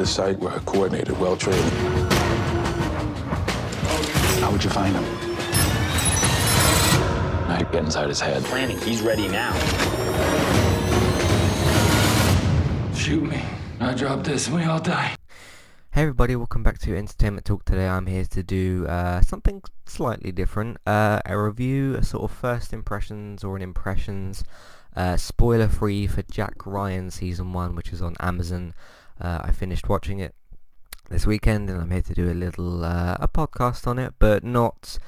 the site were coordinated, well trained. How would you find him? Now you get inside his head. Planning. He's ready now. Shoot me. I drop this and we all die. Hey everybody, welcome back to Entertainment Talk. Today I'm here to do uh, something slightly different. Uh, a review, a sort of first impressions or an impressions, uh, spoiler free for Jack Ryan Season 1, which is on Amazon. Uh, I finished watching it this weekend and I'm here to do a little uh, a podcast on it, but not...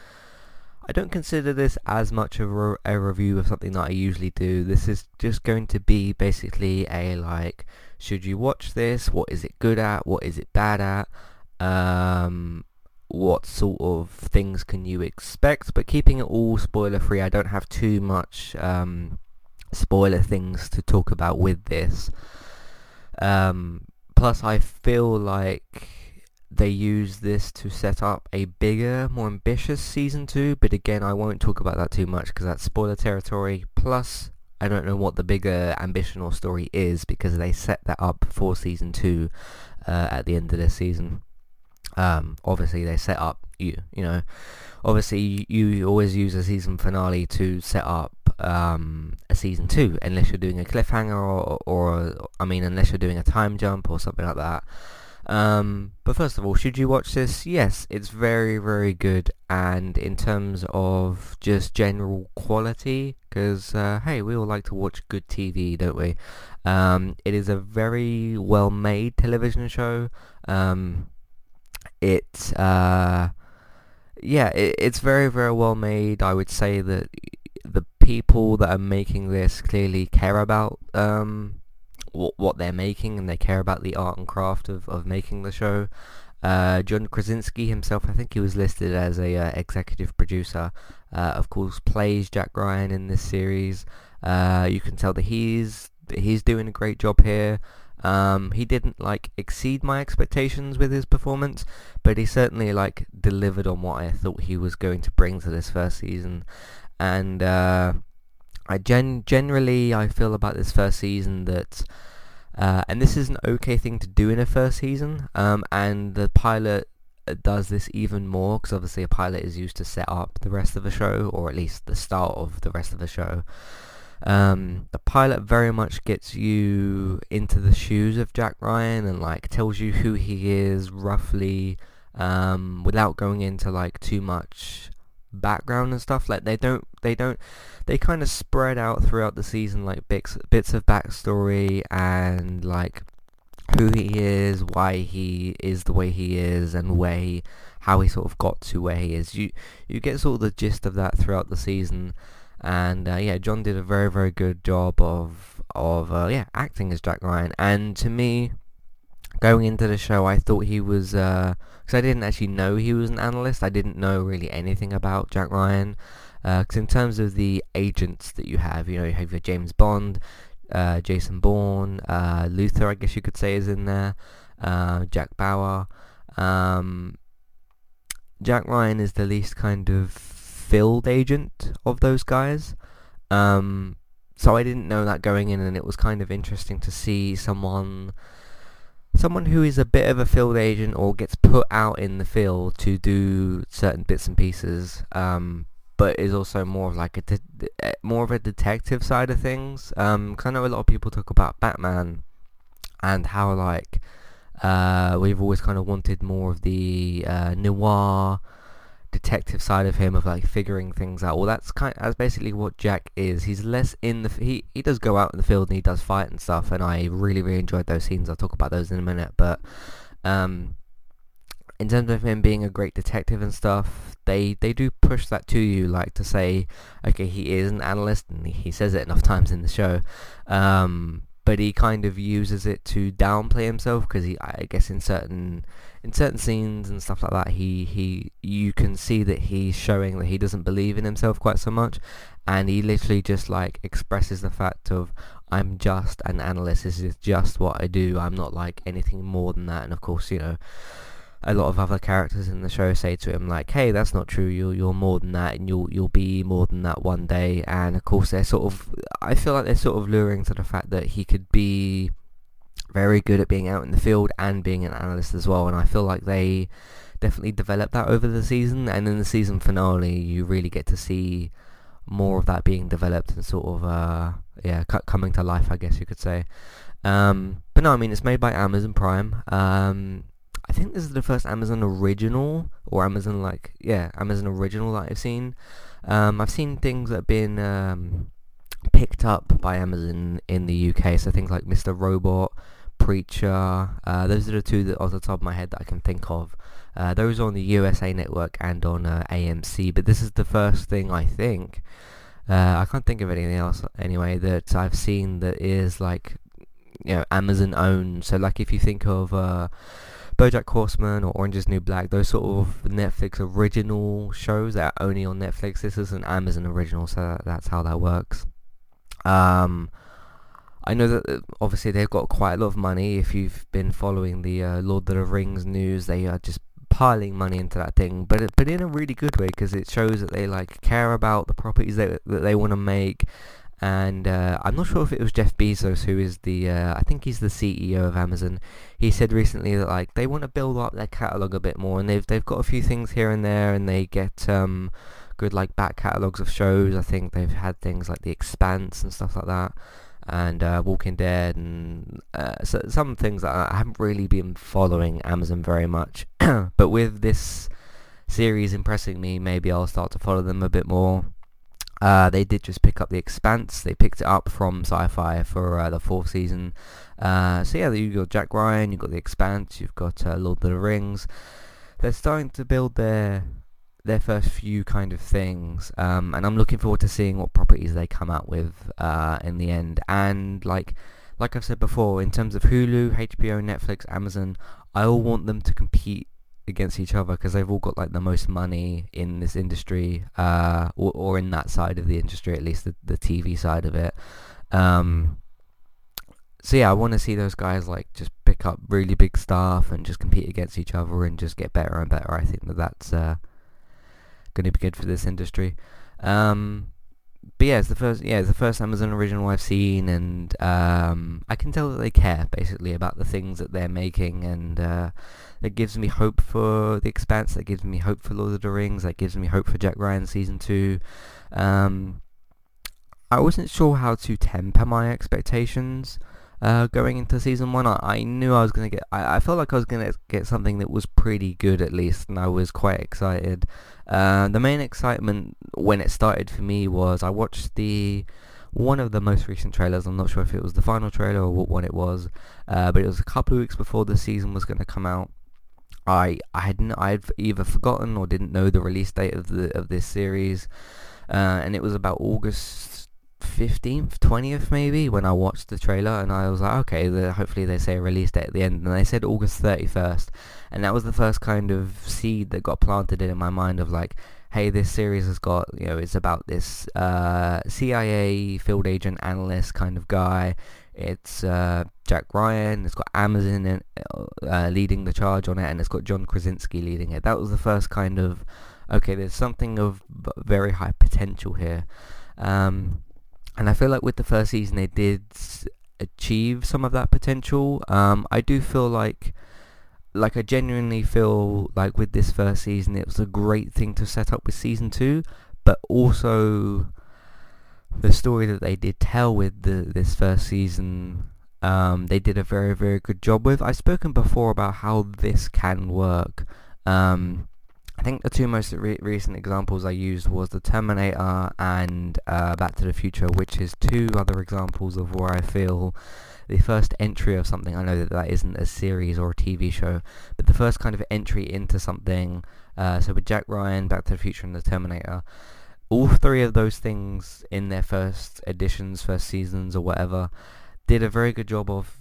I don't consider this as much of a, a review of something that I usually do. This is just going to be basically a like should you watch this? What is it good at? What is it bad at? Um, what sort of things can you expect? But keeping it all spoiler free, I don't have too much um, spoiler things to talk about with this. Um, plus, I feel like they use this to set up a bigger, more ambitious season two. But again, I won't talk about that too much because that's spoiler territory. Plus, I don't know what the bigger ambition or story is because they set that up for season two uh, at the end of this season. Um, obviously, they set up you you know, obviously you, you always use a season finale to set up um, a season two unless you're doing a cliffhanger or, or I mean unless you're doing a time jump or something like that. Um, but first of all, should you watch this? Yes, it's very, very good. And in terms of just general quality, because, uh, hey, we all like to watch good TV, don't we? Um, it is a very well-made television show. Um, it, uh, yeah, it, it's very, very well made. I would say that people that are making this clearly care about um, what, what they're making and they care about the art and craft of, of making the show. Uh, John Krasinski himself, I think he was listed as a uh, executive producer. Uh, of course, plays Jack Ryan in this series. Uh, you can tell that he's he's doing a great job here. Um, he didn't like exceed my expectations with his performance, but he certainly like delivered on what I thought he was going to bring to this first season. And uh, I gen- generally I feel about this first season that, uh, and this is an okay thing to do in a first season, um, and the pilot uh, does this even more because obviously a pilot is used to set up the rest of the show, or at least the start of the rest of the show. Um, the pilot very much gets you into the shoes of Jack Ryan and like tells you who he is roughly um, without going into like too much background and stuff. Like they don't, they don't, they kind of spread out throughout the season like bits, bits of backstory and like who he is, why he is the way he is, and where he, how he sort of got to where he is. You, you get sort of the gist of that throughout the season. And uh, yeah, John did a very, very good job of of uh, yeah acting as Jack Ryan. And to me, going into the show, I thought he was because uh, I didn't actually know he was an analyst. I didn't know really anything about Jack Ryan. Because uh, in terms of the agents that you have, you know, you have your James Bond, uh, Jason Bourne, uh, Luther, I guess you could say, is in there. Uh, Jack Bauer. Um, Jack Ryan is the least kind of filled agent of those guys. Um, so I didn't know that going in, and it was kind of interesting to see someone someone who is a bit of a field agent or gets put out in the field to do certain bits and pieces, um, but is also more of like a de- eh, more of a detective side of things. Um, cause I know a lot of people talk about Batman and how like uh, we've always kind of wanted more of the uh, noir detective side of him of like figuring things out. Well, that's kind Of, that's basically what Jack is. He's less in the he he does go out in the field and he does fight and stuff, and I really really enjoyed those scenes. I'll talk about those in a minute, but um, in terms of him being a great detective and stuff, they they do push that to you, like to say, okay, he is an analyst, and he says it enough times in the show. Um, but he kind of uses it to downplay himself because he, I guess, in certain in certain scenes and stuff like that, he he you can see that he's showing that he doesn't believe in himself quite so much, and he literally just like expresses the fact of I'm just an analyst. This is just what I do. I'm not like anything more than that. And of course, you know, a lot of other characters in the show say to him like, "Hey, that's not true. You're you're more than that, and you'll you'll be more than that one day." And of course, they're sort of I feel like they're sort of luring to the fact that he could be very good at being out in the field and being an analyst as well. And I feel like they definitely developed that over the season. And in the season finale, you really get to see more of that being developed and sort of uh, yeah coming to life, I guess you could say. Um, but no, I mean it's made by Amazon Prime. Um, I think this is the first Amazon original or Amazon like yeah Amazon original that I've seen. Um, I've seen things that have been um, picked up by Amazon in the UK, so things like Mr. Robot, Preacher. Uh, those are the two that off the top of my head that I can think of. Uh, those are on the USA Network and on uh, AMC, but this is the first thing I think. Uh, I can't think of anything else anyway that I've seen that is like you know Amazon owned. So like if you think of uh, BoJack Horseman or Orange Is New Black, those sort of Netflix original shows that are only on Netflix. This is an Amazon original, so that's how that works. Um, I know that uh, obviously they've got quite a lot of money. If you've been following the uh, Lord of the Rings news, they are just piling money into that thing, but but in a really good way because it shows that they like care about the properties that that they want to make and uh, I'm not sure if it was Jeff Bezos who is the uh, I think he's the CEO of Amazon. He said recently that like they want to build up their catalog a bit more, and they've they've got a few things here and there, and they get um, good like back catalogs of shows. I think they've had things like The Expanse and stuff like that, and uh, Walking Dead, and uh, so some things that I haven't really been following Amazon very much, but with this series impressing me, maybe I'll start to follow them a bit more. Uh, they did just pick up The Expanse. They picked it up from Syfy for uh, the fourth season. Uh, so yeah, you've got Jack Ryan, you've got The Expanse, you've got uh, Lord of the Rings. They're starting to build their their first few kind of things, um, and I'm looking forward to seeing what properties they come out with uh, in the end. And like like I've said before, in terms of Hulu, HBO, Netflix, Amazon, I all want them to compete against each other because they've all got like the most money in this industry uh, or, or in that side of the industry at least the, the TV side of it. Um, so yeah I want to see those guys like just pick up really big stuff and just compete against each other and just get better and better. I think that that's uh, going to be good for this industry. Um, but yeah, it's the first yeah, it's the first Amazon original I've seen, and um, I can tell that they care basically about the things that they're making, and uh, gives me hope for The Expanse. That gives me hope for Lord of the Rings. That gives me hope for Jack Ryan season two. Um, I wasn't sure how to temper my expectations uh, going into season one. I, I knew I was gonna get. I, I felt like I was gonna get something that was pretty good at least, and I was quite excited. Uh, the main excitement when it started for me was I watched the one of the most recent trailers. I'm not sure if it was the final trailer or what one it was, uh, but it was a couple of weeks before the season was going to come out. I I hadn't I'd either forgotten or didn't know the release date of the of this series, uh, and it was about August 15th, 20th maybe when I watched the trailer and I was like, okay, the, hopefully they say a release date at the end and they said August 31st and that was the first kind of seed that got planted in my mind of like, hey, this series has got, you know, it's about this uh, CIA field agent analyst kind of guy. It's uh, Jack Ryan. It's got Amazon in, uh, leading the charge on it, and it's got John Krasinski leading it. That was the first kind of okay. There's something of very high potential here. Um, and I feel like with the first season they did achieve some of that potential. Um, I do feel like, like I genuinely feel like with this first season it was a great thing to set up with season two, but also the story that they did tell with the, this first season, um, they did a very very good job with. I've spoken before about how this can work. Um, I think the two most re- recent examples I used was the Terminator and uh, Back to the Future, which is two other examples of where I feel the first entry of something. I know that that isn't a series or a TV show, but the first kind of entry into something. Uh, so with Jack Ryan, Back to the Future, and the Terminator, all three of those things in their first editions, first seasons, or whatever, did a very good job of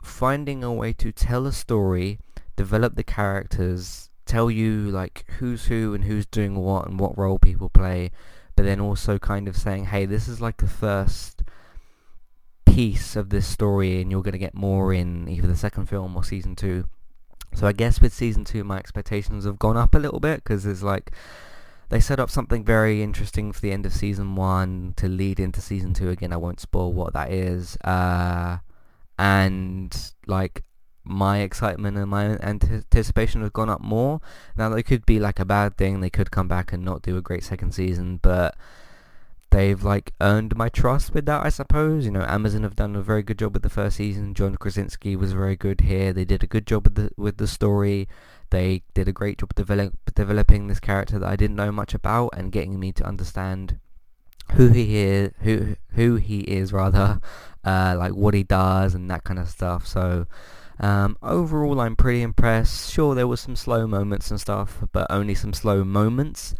finding a way to tell a story, develop the characters tell you like who's who and who's doing what and what role people play, but then also kind of saying, hey, this is like the first piece of this story and you're going to get more in either the second film or season two. So I guess with season two my expectations have gone up a little bit because it's like they set up something very interesting for the end of season one to lead into season two. Again, I won't spoil what that is. Uh, and like my excitement and my anticipation has gone up more. Now that could be like a bad thing. They could come back and not do a great second season, but they've like earned my trust with that, I suppose. You know, Amazon have done a very good job with the first season. John Krasinski was very good here. They did a good job with the with the story. They did a great job develop, developing this character that I didn't know much about and getting me to understand who he is, who who he is rather, uh, like what he does and that kind of stuff. So um, overall, I'm pretty impressed. Sure, there was some slow moments and stuff, but only some slow moments.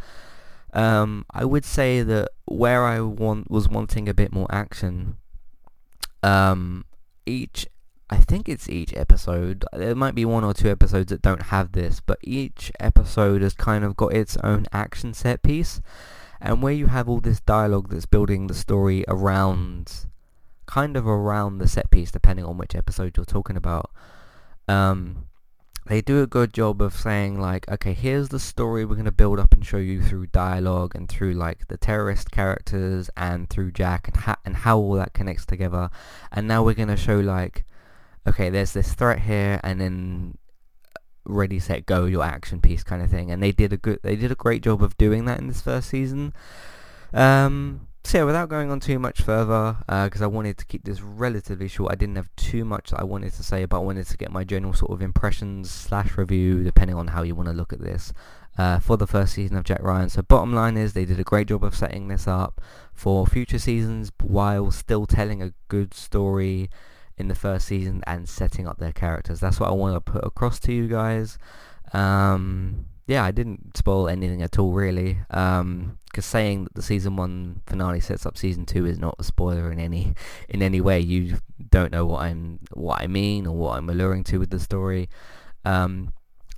Um, I would say that where I want was wanting a bit more action. Um, each, I think it's each episode. There might be one or two episodes that don't have this, but each episode has kind of got its own action set piece, and where you have all this dialogue that's building the story around, kind of around the set piece, depending on which episode you're talking about. Um, they do a good job of saying like, okay, here's the story we're going to build up and show you through dialogue and through like the terrorist characters and through Jack and, ha- and how all that connects together. And now we're going to show like, okay, there's this threat here and then ready, set, go, your action piece kind of thing. And they did a good, they did a great job of doing that in this first season. Um, so yeah, without going on too much further, because uh, I wanted to keep this relatively short, I didn't have too much that I wanted to say, but I wanted to get my general sort of impressions slash review, depending on how you want to look at this, uh, for the first season of Jack Ryan. So bottom line is they did a great job of setting this up for future seasons while still telling a good story in the first season and setting up their characters. That's what I want to put across to you guys. Um, yeah, I didn't spoil anything at all really. Um, because saying that the season one finale sets up season two is not a spoiler in any in any way. You don't know what I'm what I mean or what I'm alluring to with the story. Um,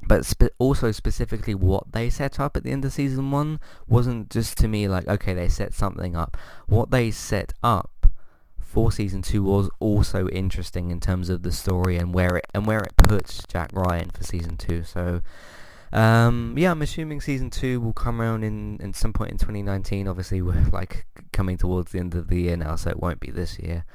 but spe- also specifically what they set up at the end of season one wasn't just to me like okay they set something up. What they set up for season two was also interesting in terms of the story and where it and where it puts Jack Ryan for season two. So um, yeah, I'm assuming season two will come around in, in some point in 2019. Obviously, we're like coming towards the end of the year now, so it won't be this year.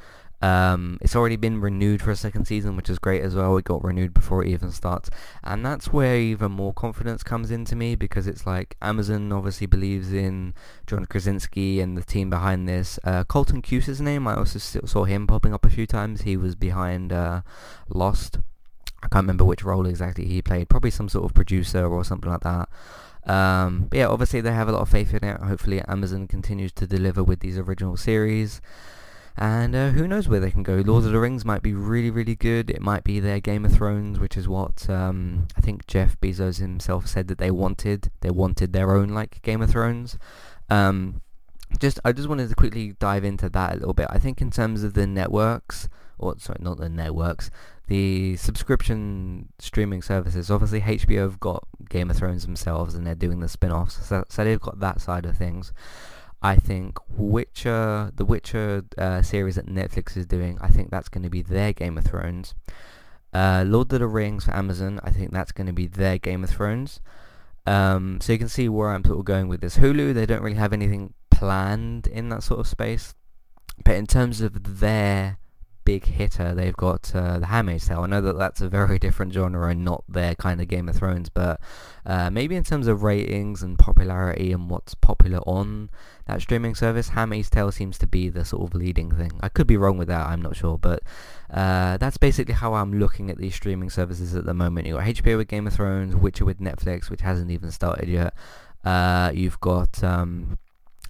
Um, it's already been renewed for a second season, which is great as well. It got renewed before it even starts, and that's where even more confidence comes into me because it's like Amazon obviously believes in John Krasinski and the team behind this. Uh, Carlton Cuse his name. I also saw him popping up a few times. He was behind uh, Lost. I can't remember which role exactly he played. Probably some sort of producer or something like that. Um, but yeah, obviously they have a lot of faith in it. Hopefully Amazon continues to deliver with these original series. And uh, who knows where they can go. Lord of the Rings might be really, really good. It might be their Game of Thrones, which is what um, I think Jeff Bezos himself said that they wanted. They wanted their own like Game of Thrones. Um, just I just wanted to quickly dive into that a little bit. I think in terms of the networks, or sorry, not the networks, the subscription streaming services. Obviously, HBO have got Game of Thrones themselves, and they're doing the spin-offs, so, so they've got that side of things. I think Witcher, the Witcher uh, series that Netflix is doing, I think that's going to be their Game of Thrones. Uh, Lord of the Rings for Amazon, I think that's going to be their Game of Thrones. Um, so you can see where I'm sort of going with this. Hulu, they don't really have anything planned in that sort of space. But in terms of their big hitter. They've got uh, The Handmaid's Tale. I know that that's a very different genre and not their kind of Game of Thrones, but uh, maybe in terms of ratings and popularity and what's popular on that streaming service, Handmaid's Tale seems to be the sort of leading thing. I could be wrong with that, I'm not sure, but uh, that's basically how I'm looking at these streaming services at the moment. You've got HBO with Game of Thrones, Witcher with Netflix, which hasn't even started yet. Uh, you've got... Um,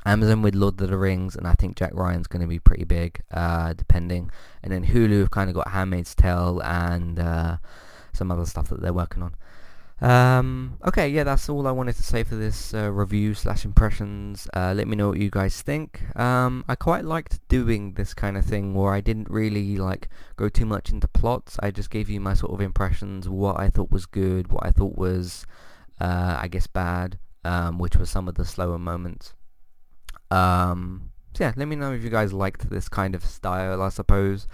Amazon with Lord of the Rings, and I think Jack Ryan's going to be pretty big, uh, depending. And then Hulu have kind of got Handmaid's Tale and uh, some other stuff that they're working on. Um, okay, yeah, that's all I wanted to say for this uh, review slash impressions. Uh, let me know what you guys think. Um, I quite liked doing this kind of thing where I didn't really like go too much into plots. I just gave you my sort of impressions, what I thought was good, what I thought was, uh, I guess, bad, um, which was some of the slower moments. Um, so yeah, let me know if you guys liked this kind of style, I suppose.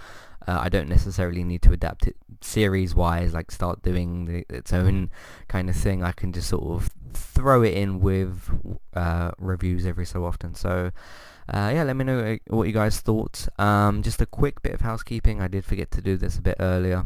Uh, I don't necessarily need to adapt it series-wise, like start doing the, its own kind of thing. I can just sort of throw it in with uh, reviews every so often. So uh, yeah, let me know uh, what you guys thought. Um, just a quick bit of housekeeping. I did forget to do this a bit earlier.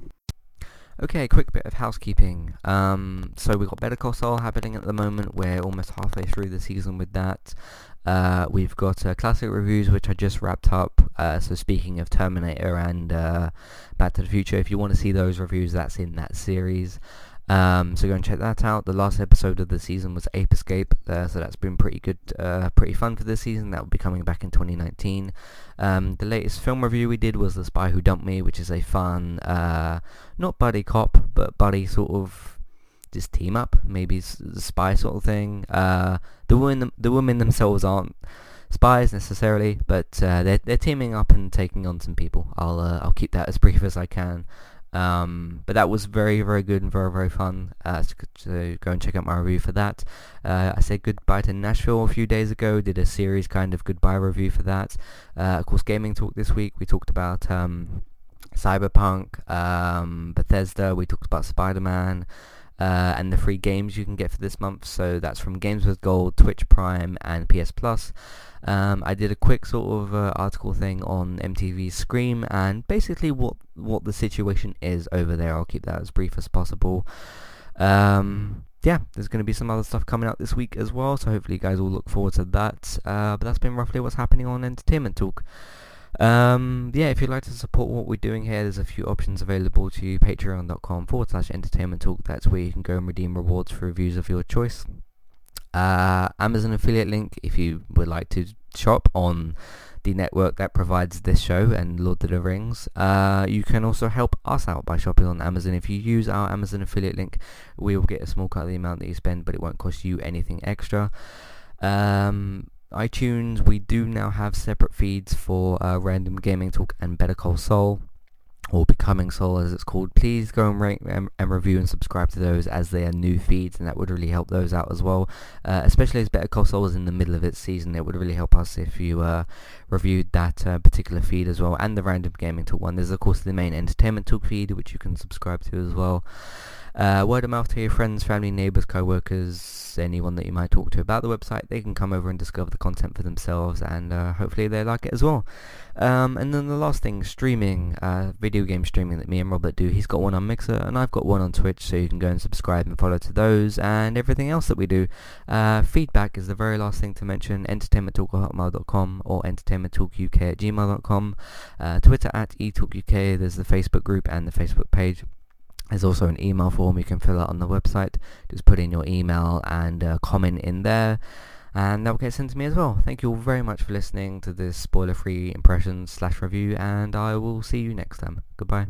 Okay, quick bit of housekeeping. Um, so we've got Better Call Saul happening at the moment. We're almost halfway through the season with that. Uh, we've got uh, classic reviews, which I just wrapped up. Uh, so speaking of Terminator and uh, Back to the Future, if you want to see those reviews, that's in that series. Um, so go and check that out. The last episode of the season was Ape Escape, uh, so that's been pretty good, uh, pretty fun for this season. That will be coming back in 2019. Um, the latest film review we did was The Spy Who Dumped Me, which is a fun, uh, not buddy cop, but buddy sort of just team up, maybe spy sort of thing. Uh, the women, the women themselves aren't spies necessarily, but uh, they're they're teaming up and taking on some people. I'll uh, I'll keep that as brief as I can. Um, but that was very, very good and very, very fun. Uh, so, go and check out my review for that. Uh, I said goodbye to Nashville a few days ago. Did a series kind of goodbye review for that. Uh, of course, gaming talk this week. We talked about um, Cyberpunk, um, Bethesda. We talked about Spider-Man. Uh, and the free games you can get for this month. So that's from Games with Gold, Twitch Prime, and PS Plus. Um, I did a quick sort of uh, article thing on MTV Scream and basically what what the situation is over there. I'll keep that as brief as possible. Um, yeah, there's going to be some other stuff coming out this week as well, so hopefully you guys will look forward to that. Uh, but that's been roughly what's happening on Entertainment Talk. Um, yeah, if you'd like to support what we're doing here, there's a few options available to you. Patreon.com forward slash entertainment talk. That's where you can go and redeem rewards for reviews of your choice. Uh, Amazon affiliate link if you would like to shop on the network that provides this show and Lord of the Rings. Uh, you can also help us out by shopping on Amazon. If you use our Amazon affiliate link, we will get a small cut of the amount that you spend, but it won't cost you anything extra. Um, iTunes, we do now have separate feeds for uh, Random Gaming Talk and Better Call Saul, or Becoming Saul as it's called, please go and rate and, and, review and subscribe to those as they are new feeds and that would really help those out as well. Uh, especially as Better Call Saul is in the middle of its season, it would really help us if you uh, reviewed that uh, particular feed as well and the Random Gaming Talk one. There's of course the main Entertainment Talk feed which you can subscribe to as well. Uh, word of mouth to your friends, family, neighbours, co-workers, anyone that you might talk to about the website. They can come over and discover the content for themselves and uh, hopefully they like it as well. Um, and then the last thing, streaming, uh, video game streaming that me and Robert do. He's got one on Mixer and I've got one on Twitch so you can go and subscribe and follow to those and everything else that we do. Uh, feedback is the very last thing to mention. Entertainmenttalk@hotmail.com or entertainmenttalkuk at gmail.com. Uh, Twitter at etalkuk. There's the Facebook group and the Facebook page. There's also an email form you can fill out on the website. Just put in your email and uh, comment in there and that will get sent to me as well. Thank you all very much for listening to this spoiler-free impressions slash review and I will see you next time. Goodbye.